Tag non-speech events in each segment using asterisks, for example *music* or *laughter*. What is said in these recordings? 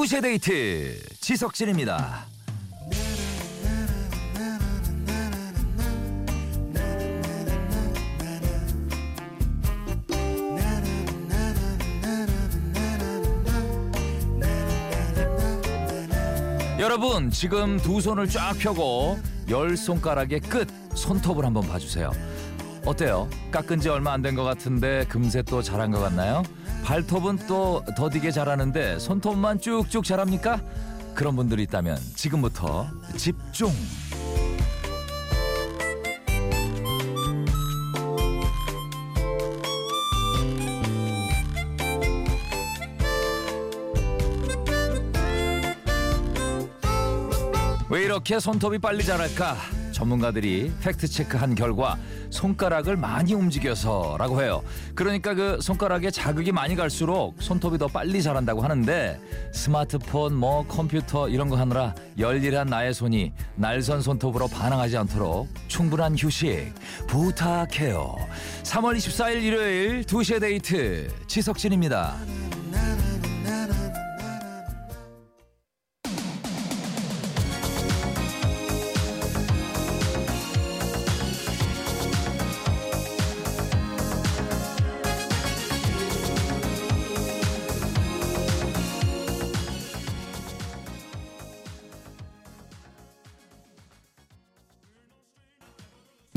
2시의 데이트 지석진입니다. 여러분 지금 두 손을 쫙 펴고 열 손가락의 끝 손톱을 한번 봐주세요. 어때요? 깎은 지 얼마 안 된 것 같은데 금세 또 자란 것 같나요? 발톱은 또 더디게 자라는데 손톱만 쭉쭉 자랍니까? 그런 분들이 있다면 지금부터 집중. 왜 이렇게 손톱이 빨리 자랄까? 전문가들이 팩트 체크한 결과 손가락을 많이 움직여서라고 해요. 그러니까 그 손가락에 자극이 많이 갈수록 손톱이 더 빨리 자란다고 하는데 스마트폰 뭐 컴퓨터 이런 거 하느라 열일한 나의 손이 날선 손톱으로 반항하지 않도록 충분한 휴식 부탁해요. 3월 24일 일요일 2시의 데이트 지석진입니다.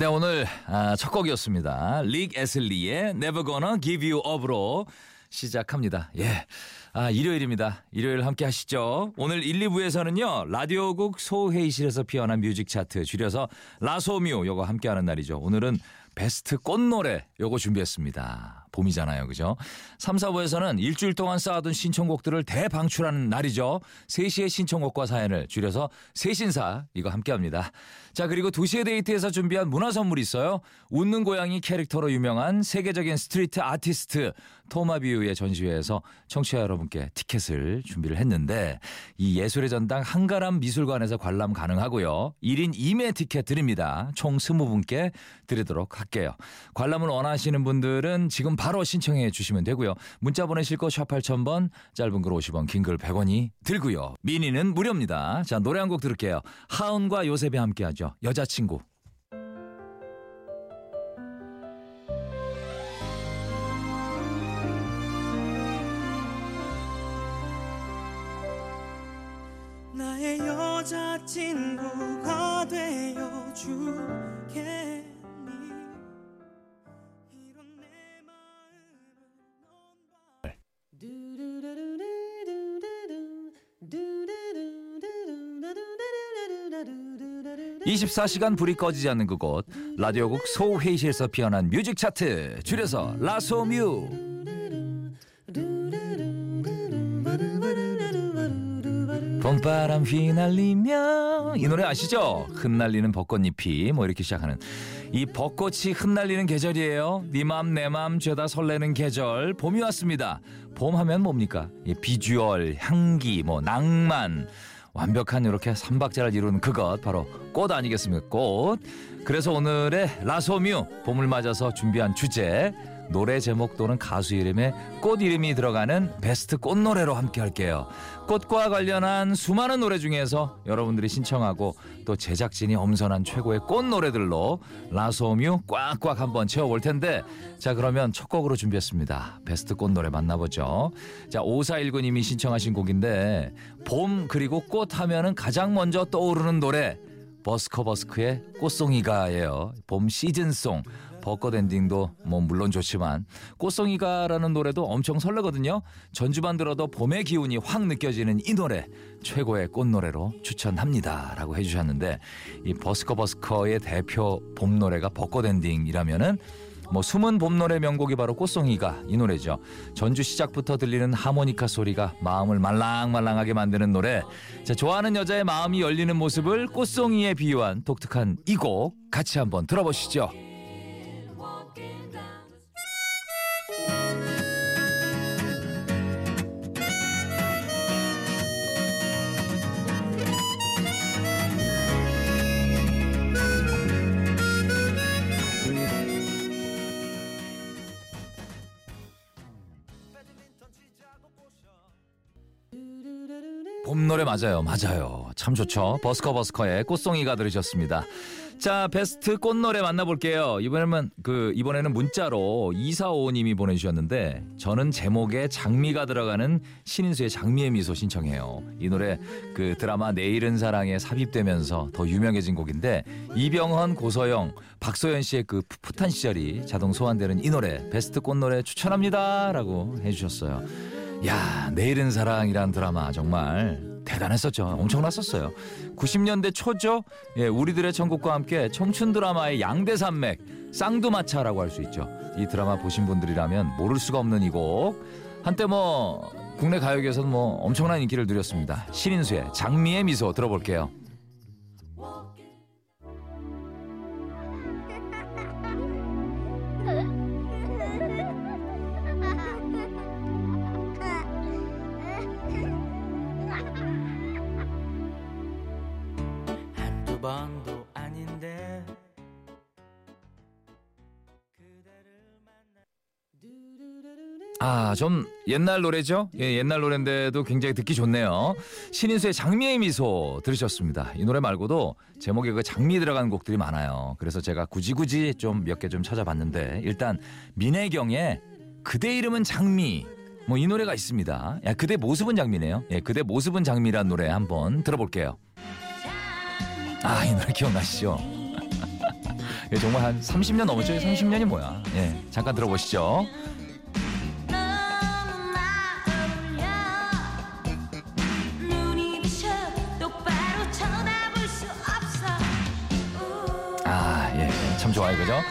네 오늘 아, 첫 곡이었습니다. 릭 에슬리의 Never Gonna Give You Up으로 시작합니다. 예. 아, 일요일입니다. 일요일 함께 하시죠. 오늘 1, 2부에서는요, 라디오국 소회의실에서 피어난 뮤직 차트, 줄여서 라소뮤, 요거 함께 하는 날이죠. 오늘은 베스트 꽃노래, 요거 준비했습니다. 봄이잖아요. 그죠? 3, 4부에서는 일주일 동안 쌓아둔 신청곡들을 대방출하는 날이죠. 3시의 신청곡과 사연을 줄여서 세신사, 이거 함께 합니다. 자, 그리고 2시의 데이트에서 준비한 문화 선물이 있어요. 웃는 고양이 캐릭터로 유명한 세계적인 스트리트 아티스트 토마뷔유의 전시회에서 청취자 여러분께 티켓을 준비를 했는데 이 예술의 전당 한가람 미술관에서 관람 가능하고요. 1인 2매 티켓 드립니다. 총 20분께 드리도록 할게요. 관람을 원하시는 분들은 지금 바로 신청해 주시면 되고요. 문자 보내실 곳 샵 8000번, 짧은 글 50원, 긴 글 100원이 들고요. 미니는 무료입니다. 자, 노래 한 곡 들을게요. 하은과 요셉이 함께 하죠. 여자친구. 여자친구가 되어 주겠니? 이런 내 마음을 넌 24시간 불이 꺼지지 않는 그곳 라디오국 소회의실에서 피어난 뮤직 차트 줄여서 라소뮤 봄바람 휘날리며 이 노래 아시죠? 흩날리는 벚꽃잎이 뭐 이렇게 시작하는 이 벚꽃이 흩날리는 계절이에요 네 맘 내 맘 죄다 설레는 계절 봄이 왔습니다 봄 하면 뭡니까? 이 비주얼, 향기, 뭐 낭만 완벽한 이렇게 삼박자를 이루는 그것 바로 꽃 아니겠습니까? 꽃. 그래서 오늘의 라소뮤 봄을 맞아서 준비한 주제 노래 제목 또는 가수 이름에 꽃 이름이 들어가는 베스트 꽃 노래로 함께 할게요. 꽃과 관련한 수많은 노래 중에서 여러분들이 신청하고 또 제작진이 엄선한 최고의 꽃 노래들로 라소뮤 꽉꽉 한번 채워볼 텐데 자 그러면 첫 곡으로 준비했습니다. 베스트 꽃 노래 만나보죠. 자 5419님이 신청하신 곡인데 봄 그리고 꽃 하면은 가장 먼저 떠오르는 노래 버스커 버스크의 꽃송이가예요. 봄 시즌송. 벚꽃 엔딩도 뭐 물론 좋지만 꽃송이가라는 노래도 엄청 설레거든요. 전주만 들어도 봄의 기운이 확 느껴지는 이 노래 최고의 꽃노래로 추천합니다라고 해주셨는데 이 버스커 버스커의 대표 봄 노래가 벚꽃 엔딩이라면은 뭐 숨은 봄 노래 명곡이 바로 꽃송이가 이 노래죠. 전주 시작부터 들리는 하모니카 소리가 마음을 말랑말랑하게 만드는 노래. 자, 좋아하는 여자의 마음이 열리는 모습을 꽃송이에 비유한 독특한 이 곡 같이 한번 들어보시죠. 봄 노래 맞아요. 맞아요. 참 좋죠. 버스커 버스커의 꽃송이가 들으셨습니다. 자, 베스트 꽃 노래 만나볼게요. 이번에는 그 이번에는 문자로 2455님이 보내주셨는데 저는 제목에 장미가 들어가는 신인수의 장미의 미소 신청해요. 이 노래 그 드라마 내일은 사랑에 삽입되면서 더 유명해진 곡인데 이병헌, 고서영, 박소연 씨의 그 풋풋한 시절이 자동 소환되는 이 노래 베스트 꽃 노래 추천합니다라고 해주셨어요. 야, 내일은 사랑이란 드라마 정말 대단했었죠. 엄청났었어요. 90년대 초죠. 예, 우리들의 천국과 함께 청춘 드라마의 양대 산맥 쌍두마차라고 할 수 있죠. 이 드라마 보신 분들이라면 모를 수가 없는 이 곡. 한때 뭐 국내 가요계에서는 뭐 엄청난 인기를 누렸습니다. 신인수의 장미의 미소 들어볼게요. 아, 좀 옛날 노래죠? 예, 옛날 노래인데도 굉장히 듣기 좋네요. 신인수의 장미의 미소 들으셨습니다. 이 노래 말고도 제목에 그 장미 들어간 곡들이 많아요. 그래서 제가 굳이 굳이 좀 몇 개 좀 찾아봤는데 일단 민혜경의 그대 이름은 장미 뭐 이 노래가 있습니다. 야, 그대 모습은 장미네요. 예, 그대 모습은 장미란 노래 한번 들어볼게요. 아, 이 노래 기억나시죠? *laughs* 예, 정말 한 30년 넘었죠? 30년이 뭐야? 예, 잠깐 들어보시죠. 참 좋아요, 그죠?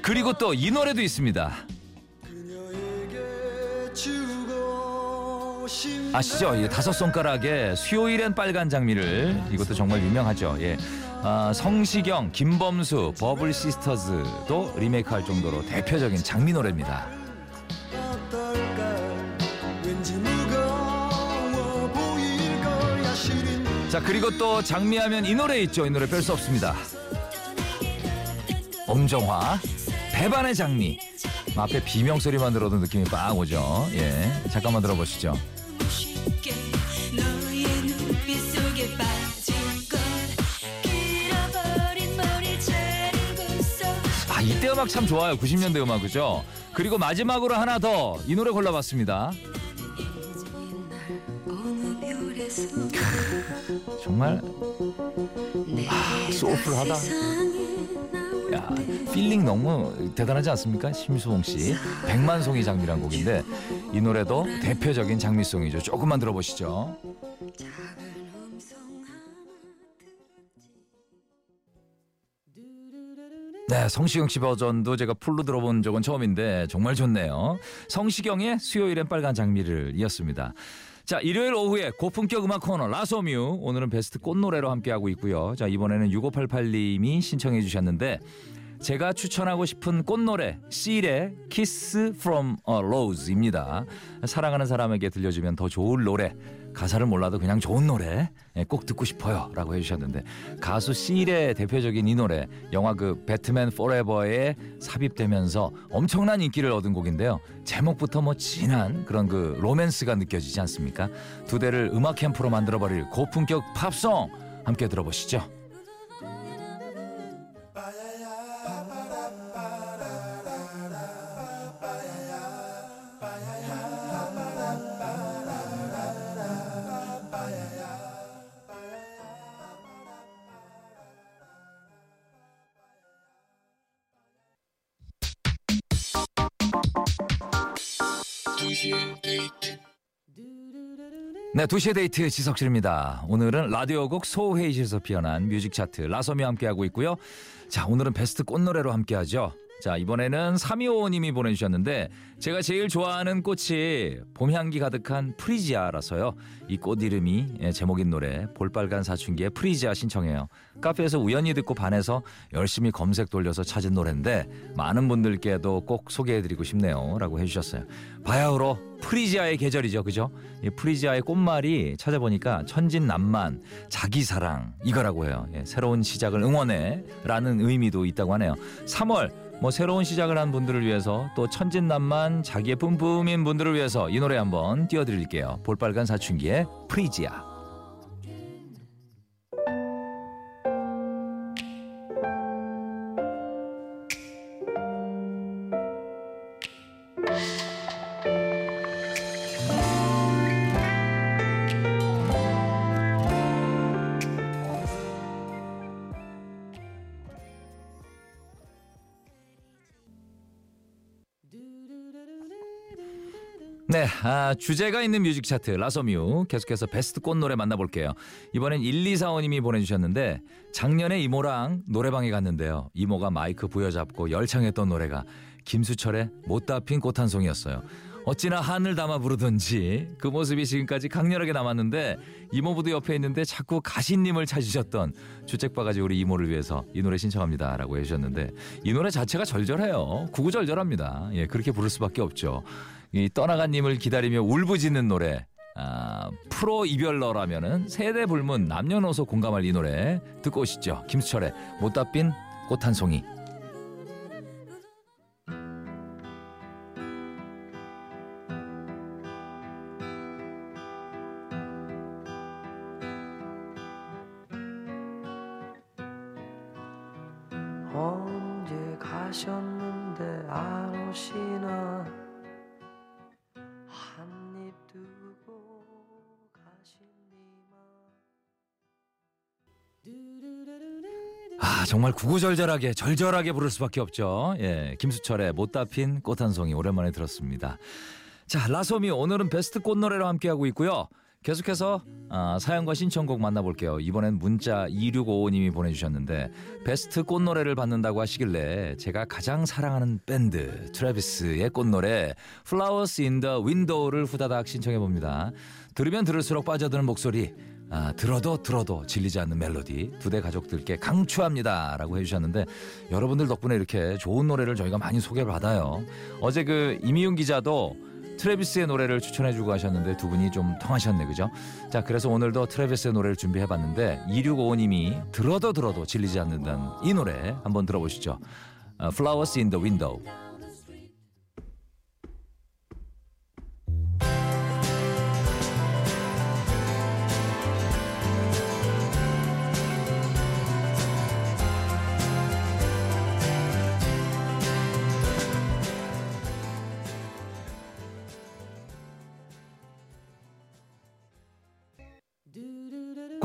그리고 또 이 노래도 있습니다. 아시죠? 이 다섯 손가락에 수요일엔 빨간 장미를 이것도 정말 유명하죠. 예. 아, 성시경, 김범수, 버블 시스터즈도 리메이크할 정도로 대표적인 장미 노래입니다. 자 그리고 또 장미하면 이 노래 있죠. 이 노래 뺄 수 없습니다. 엄정화, 배반의 장미. 앞에 비명 소리만 들어도 느낌이 빵 오죠. 예, 잠깐만 들어보시죠. 아 이때 음악 참 좋아요. 90년대 음악 그죠? 그리고 마지막으로 하나 더 이 노래 골라봤습니다. *laughs* 정말 아, soulful하다. 야 feeling 너무 대단하지 않습니까? 심수봉 씨 백만송이 장미란 곡인데 이 노래도 대표적인 장미송이죠. 조금만 들어보시죠. 네, 성시경 씨 버전도 제가 full로 들어본 적은 처음인데 정말 좋네요. 성시경의 수요일엔 빨간 장미를 이었습니다. 자, 일요일 오후에 고품격 음악 코너 라소뮤 오늘은 베스트 꽃노래로 함께하고 있고요. 자, 이번에는 6588님이 신청해 주셨는데 제가 추천하고 싶은 꽃노래 Seal의 Kiss from a Rose입니다. 사랑하는 사람에게 들려주면 더 좋을 노래 가사를 몰라도 그냥 좋은 노래 예, 꼭 듣고 싶어요 라고 해주셨는데 가수 Seal의 대표적인 이 노래 영화 그 배트맨 포레버에 삽입되면서 엄청난 인기를 얻은 곡인데요. 제목부터 뭐 진한 그런 그 로맨스가 느껴지지 않습니까? 두 대를 음악 캠프로 만들어버릴 고품격 팝송 함께 들어보시죠 네, 두시의 데이트 지석진입니다. 오늘은 라디오국 소회의실에서 피어난 뮤직 차트 라소뮤 함께하고 있고요. 자, 오늘은 베스트 꽃노래로 함께하죠. 자, 이번에는 3255님이 보내주셨는데 제가 제일 좋아하는 꽃이 봄향기 가득한 프리지아라서요. 이 꽃 이름이 예, 제목인 노래 볼빨간 사춘기의 프리지아 신청해요. 카페에서 우연히 듣고 반해서 열심히 검색 돌려서 찾은 노래인데 많은 분들께도 꼭 소개해드리고 싶네요. 라고 해주셨어요. 바야흐로 프리지아의 계절이죠. 그죠? 이 프리지아의 꽃말이 찾아보니까 천진난만, 자기사랑 이거라고 해요. 예, 새로운 시작을 응원해 라는 의미도 있다고 하네요. 3월 뭐 새로운 시작을 한 분들을 위해서 또 천진난만 자기애 뿜뿜인 분들을 위해서 이 노래 한번 띄워드릴게요. 볼빨간 사춘기의 프리지아. 아, 주제가 있는 뮤직 차트 라소뮤 계속해서 베스트 꽃 노래 만나볼게요. 이번엔 1245님이 보내주셨는데 작년에 이모랑 노래방에 갔는데요. 이모가 마이크 부여잡고 열창했던 노래가 김수철의 못다 핀 꽃 한 송이였어요. 어찌나 한을 담아 부르던지 그 모습이 지금까지 강렬하게 남았는데 이모부도 옆에 있는데 자꾸 가신 님을 찾으셨던 주책바가지 우리 이모를 위해서 이 노래 신청합니다 라고 해주셨는데 이 노래 자체가 절절해요. 구구절절합니다. 예, 그렇게 부를 수밖에 없죠. 이 떠나간 님을 기다리며 울부짖는 노래 아, 프로 이별러라면은 세대 불문 남녀노소 공감할 이 노래 듣고 오시죠. 김수철의 못다 핀 꽃 한 송이. 정말 구구절절하게 절절하게 부를 수밖에 없죠. 예, 김수철의 못다 핀 꽃 한 송이 오랜만에 들었습니다. 자 라소뮤 오늘은 베스트 꽃 노래로 함께하고 있고요. 계속해서 아, 사연과 신청곡 만나볼게요. 이번엔 문자 2655님이 보내주셨는데 베스트 꽃 노래를 받는다고 하시길래 제가 가장 사랑하는 밴드 트래비스의 꽃 노래 Flowers in the Window를 후다닥 신청해 봅니다. 들으면 들을수록 빠져드는 목소리 아, 들어도 들어도 질리지 않는 멜로디 두데 가족들께 강추합니다라고 해주셨는데 여러분들 덕분에 이렇게 좋은 노래를 저희가 많이 소개를 받아요. 어제 그 이미윤 기자도 트래비스의 노래를 추천해주고 하셨는데 두 분이 좀 통하셨네 그죠? 자 그래서 오늘도 트래비스의 노래를 준비해봤는데 2655님이 들어도 들어도 질리지 않는다는 이 노래 한번 들어보시죠. 어, Flowers in the Window.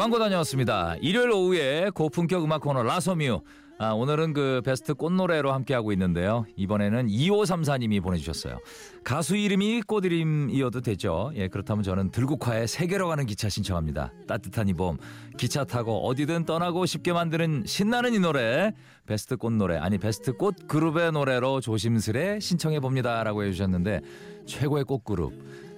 광고 다녀왔습니다. 일요일 오후에 고품격 음악 코너 라서뮤. 아, 오늘은 그 베스트 꽃노래로 함께하고 있는데요. 이번에는 2534님이 보내주셨어요. 가수 이름이 꽃 이름이어도 되죠. 예, 그렇다면 저는 들국화의 세계로 가는 기차 신청합니다. 따뜻한 이 봄. 기차 타고 어디든 떠나고 싶게 만드는 신나는 이 노래. 베스트 꽃 노래, 아니 베스트 꽃 그룹의 노래로 조심스레 신청해 봅니다. 라고 해주셨는데 최고의 꽃 그룹.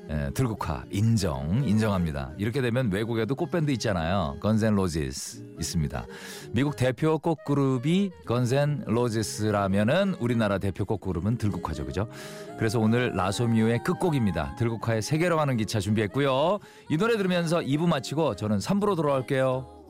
예, 들국화 인정 인정합니다. 이렇게 되면 외국에도 꽃밴드 있잖아요. 건센 로지스 있습니다. 미국 대표 꽃그룹이 건센 로지스라면은 우리나라 대표 꽃그룹은 들국화죠, 그죠? 그래서 오늘 라소미오의 끝곡입니다. 들국화의 세계로 가는 기차 준비했고요. 이 노래 들으면서 2부 마치고 저는 3부로 돌아올게요.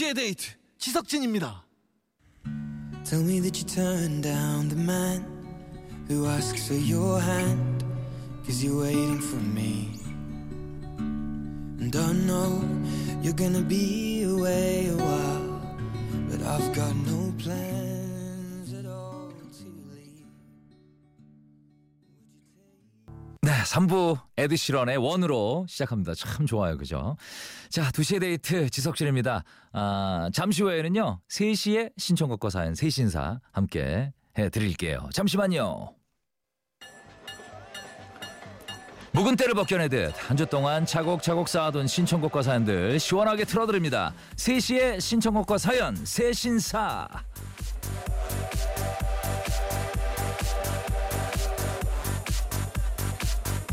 데이트 두시에 데이트 지석진입니다 Tell me that you turned down the man who asks for your hand, cause you're waiting for me. And I know you're gonna be away a while, but I've got no plans 3부 에드 시런의 원으로 시작합니다. 참 좋아요. 그죠? 자, 2시의 데이트 지석진입니다. 아, 잠시 후에는요. 3시에 신청곡과 사연 세신사 함께 해 드릴게요. 잠시만요. 묵은 때를 벗겨내듯 한 주 동안 차곡차곡 쌓아둔 신청곡과 사연들 시원하게 틀어드립니다. 3시에 신청곡과 사연 세신사.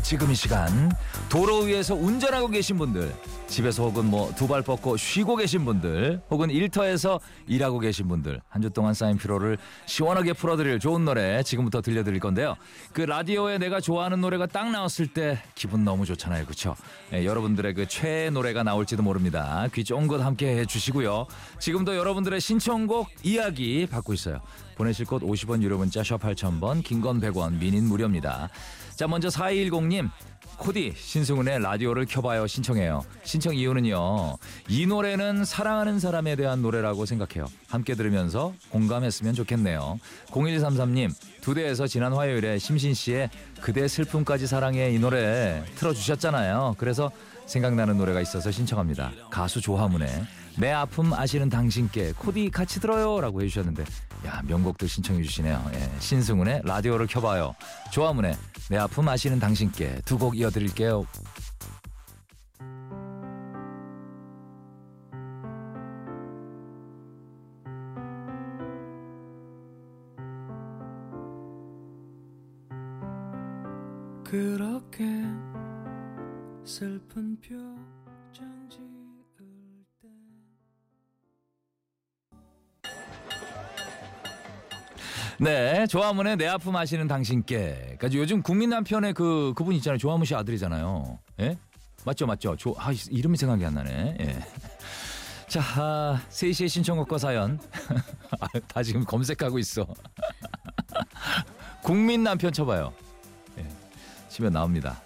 지금 이 시간 도로 위에서 운전하고 계신 분들 집에서 혹은 뭐 두 발 뻗고 쉬고 계신 분들 혹은 일터에서 일하고 계신 분들 한 주 동안 쌓인 피로를 시원하게 풀어드릴 좋은 노래 지금부터 들려드릴 건데요. 그 라디오에 내가 좋아하는 노래가 딱 나왔을 때 기분 너무 좋잖아요. 그렇죠? 예, 여러분들의 그 최애 노래가 나올지도 모릅니다. 귀 쫑긋 함께 해주시고요. 지금도 여러분들의 신청곡 이야기 받고 있어요. 보내실 곳 50원 유료 문자 샵 8000번 긴 건 100원 미닌 무료입니다. 자 먼저 4210님 코디 신승훈의 라디오를 켜봐요 신청해요. 신청 이유는요. 이 노래는 사랑하는 사람에 대한 노래라고 생각해요. 함께 들으면서 공감했으면 좋겠네요. 0133님 두 대에서 지난 화요일에 심신 씨의 그대 슬픔까지 사랑해 이 노래 틀어주셨잖아요. 그래서 생각나는 노래가 있어서 신청합니다. 가수 조화문의 내 아픔 아시는 당신께 코디 같이 들어요라고 해주셨는데 야 명곡들 신청해 주시네요. 예, 신승훈의 라디오를 켜봐요. 조화문의 내 아픔 아시는 당신께 두 곡 이어드릴게요. 그렇게 슬픈 표정 지을 때 네, 조화문의 내 아픔 아시는 당신께. 까지 요즘 국민 남편의 그 그분 있잖아요. 조화문 씨 아들이잖아요. 예? 맞죠, 맞죠. 조, 아, 이름이 생각이 안 나네. 예. 자, 아, 3시에 신청곡과 사연. *laughs* 아, 다 지금 검색하고 있어. *laughs* 국민 남편 쳐봐요. 예. 치면 나옵니다.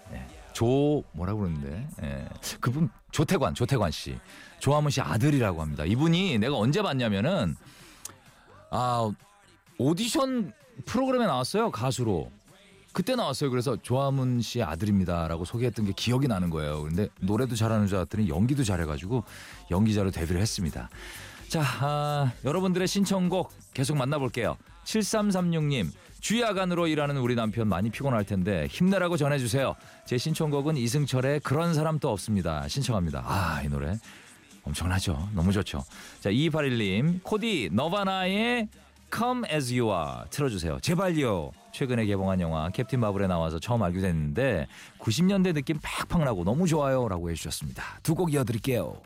예. 조 뭐라고 그러는데 예. 그분 조태관 조태관 씨 조화문 씨 아들이라고 합니다. 이분이 내가 언제 봤냐면은 아 오디션 프로그램에 나왔어요 가수로 그때 나왔어요. 그래서 조화문 씨 아들입니다라고 소개했던 게 기억이 나는 거예요. 그런데 노래도 잘하는 줄 알았더니 연기도 잘해가지고 연기자로 데뷔를 했습니다. 자, 아, 여러분들의 신청곡 계속 만나볼게요. 7336님, 주야간으로 일하는 우리 남편 많이 피곤할 텐데 힘내라고 전해주세요. 제 신청곡은 이승철의 그런 사람도 없습니다. 신청합니다. 아, 이 노래 엄청나죠. 너무 좋죠. 자, 2281님, 코디 너바나의 Come As You Are 틀어주세요. 제발요. 최근에 개봉한 영화 캡틴 마블에 나와서 처음 알게 됐는데 90년대 느낌 팍팍 나고 너무 좋아요 라고 해주셨습니다. 두 곡 이어드릴게요.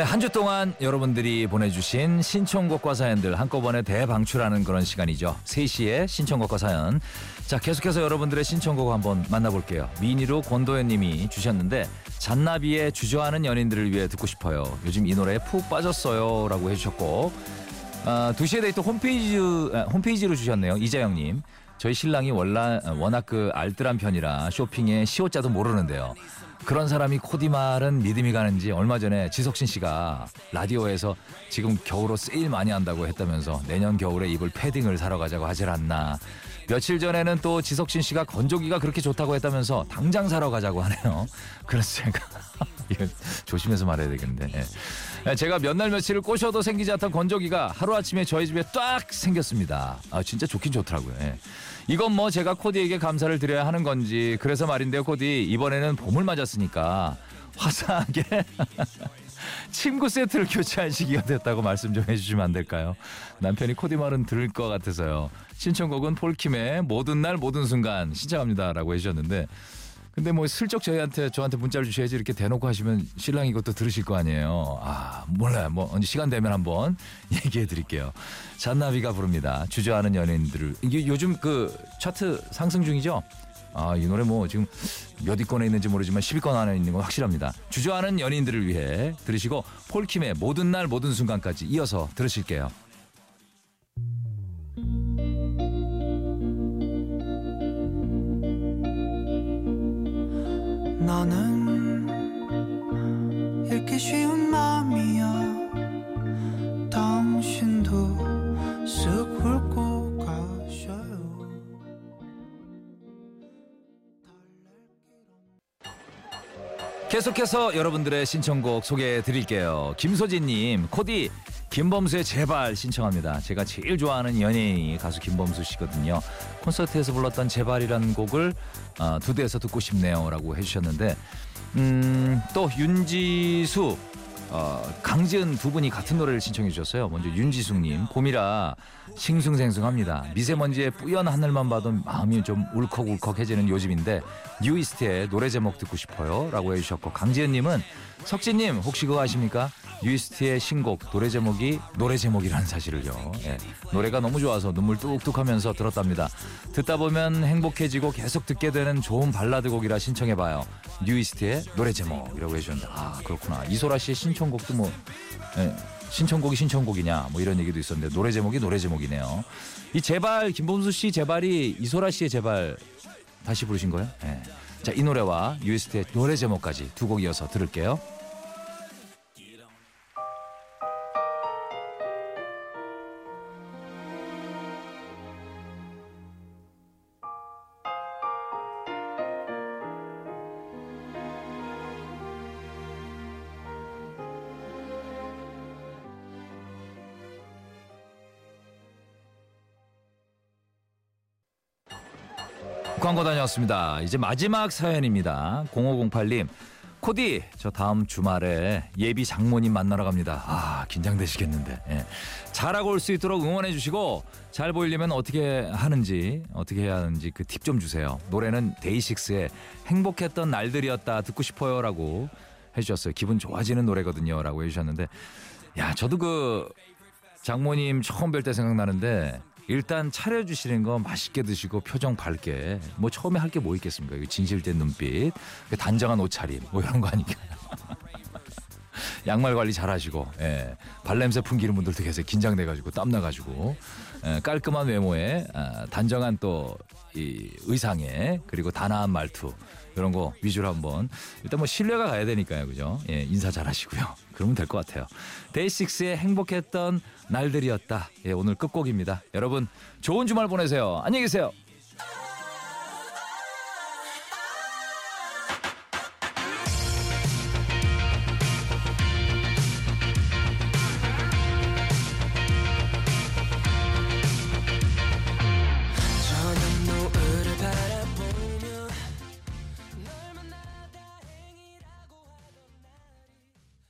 네, 한 주 동안 여러분들이 보내주신 신청곡과 사연들 한꺼번에 대방출하는 그런 시간이죠. 3시에 신청곡과 사연. 자, 계속해서 여러분들의 신청곡 한번 만나볼게요. 미니로 권도현 님이 주셨는데, 잔나비의 주저하는 연인들을 위해 듣고 싶어요. 요즘 이 노래에 푹 빠졌어요. 라고 해주셨고, 아, 2시에 데이트 홈페이지, 아, 홈페이지로 주셨네요. 이자영 님. 저희 신랑이 월라, 워낙 그 알뜰한 편이라 쇼핑에 시옷자도 모르는데요. 그런 사람이 코디말은 믿음이 가는지 얼마 전에 지석진 씨가 라디오에서 지금 겨울옷 세일 많이 한다고 했다면서 내년 겨울에 입을 패딩을 사러 가자고 하질 않나. 며칠 전에는 또 지석진 씨가 건조기가 그렇게 좋다고 했다면서 당장 사러 가자고 하네요. *laughs* 그래서 제가 *laughs* 조심해서 말해야 되겠는데. 예. 제가 몇 날 며칠을 꼬셔도 생기지 않던 건조기가 하루아침에 저희 집에 딱 생겼습니다. 아, 진짜 좋긴 좋더라고요. 예. 이건 뭐 제가 코디에게 감사를 드려야 하는 건지 그래서 말인데요 코디 이번에는 봄을 맞았으니까 화사하게 *laughs* 침구 세트를 교체할 시기가 됐다고 말씀 좀 해주시면 안 될까요? 남편이 코디 말은 들을 것 같아서요. 신청곡은 폴킴의 모든 날 모든 순간 신청합니다라고 해주셨는데 근데 뭐 슬쩍 저희한테 저한테 문자를 주셔야지 이렇게 대놓고 하시면 신랑이 이것도 들으실 거 아니에요. 아 몰라요. 뭐 언제 시간 되면 한번 *laughs* 얘기해 드릴게요. 잔나비가 부릅니다. 주저하는 연예인들을 이게 요즘 그 차트 상승 중이죠. 아 이 노래 뭐 지금 몇 위권에 있는지 모르지만 10위권 안에 있는 건 확실합니다. 주저하는 연인들을 위해 들으시고 폴킴의 모든 날 모든 순간까지 이어서 들으실게요. 나는 읽기 쉬운 마음이야 당신도 쓱 훑고 가셔요 계속해서 여러분들의 신청곡 소개해 드릴게요. 김소진님, 코디 김범수의 제발 신청합니다. 제가 제일 좋아하는 연예인이 가수 김범수 씨거든요. 콘서트에서 불렀던 제발이라는 곡을 어, 두 대에서 듣고 싶네요라고 해주셨는데 음, 또 윤지수 어, 강지은 두 분이 같은 노래를 신청해 주셨어요. 먼저 윤지숙님 봄이라 싱숭생숭합니다. 미세먼지에 뿌연 하늘만 봐도 마음이 좀 울컥울컥해지는 요즘인데 뉴이스트의 노래 제목 듣고 싶어요라고 해주셨고 강지은님은 석진님 혹시 그거 아십니까? 뉴이스트의 신곡 노래 제목이 노래 제목이라는 사실을요. 예, 노래가 너무 좋아서 눈물 뚝뚝하면서 들었답니다. 듣다 보면 행복해지고 계속 듣게 되는 좋은 발라드 곡이라 신청해봐요. 뉴이스트의 노래 제목이라고 해주셨는데 아 그렇구나. 이소라 씨의 신청곡도 뭐 예, 신청곡이 신청곡이냐 뭐 이런 얘기도 있었는데 노래 제목이 노래 제목이네요. 이 제발 김범수 씨 제발이 이소라 씨의 제발 다시 부르신 거예요? 예. 자, 이 노래와 뉴이스트의 노래 제목까지 두 곡 이어서 들을게요. 광고 다녀왔습니다. 이제 마지막 사연입니다. 0508님. 코디, 저 다음 주말에 예비 장모님 만나러 갑니다. 아, 긴장되시겠는데. 예. 잘하고 올 수 있도록 응원해 주시고, 잘 보이려면 어떻게 하는지, 어떻게 해야 하는지 그 팁 좀 주세요. 노래는 데이식스의 행복했던 날들이었다 듣고 싶어요. 라고 해 주셨어요. 기분 좋아지는 노래거든요. 라고 해 주셨는데, 야, 저도 그 장모님 처음 뵐 때 생각나는데, 일단 차려주시는 거 맛있게 드시고 표정 밝게 뭐 처음에 할 게 뭐 있겠습니까? 진실된 눈빛, 그 단정한 옷차림 뭐 이런 거 아니까. *laughs* 양말 관리 잘하시고 예. 발냄새 풍기는 분들도 계세요. 긴장돼가지고 땀 나가지고 예, 깔끔한 외모에 아, 단정한 또 이 의상에 그리고 단아한 말투 이런 거 위주로 한번 일단 뭐 신뢰가 가야 되니까요, 그죠? 예, 인사 잘하시고요. *laughs* 그러면 될 것 같아요. 데이식스의 행복했던 날들이었다. 예, 오늘 끝곡입니다. 여러분 좋은 주말 보내세요. 안녕히 계세요.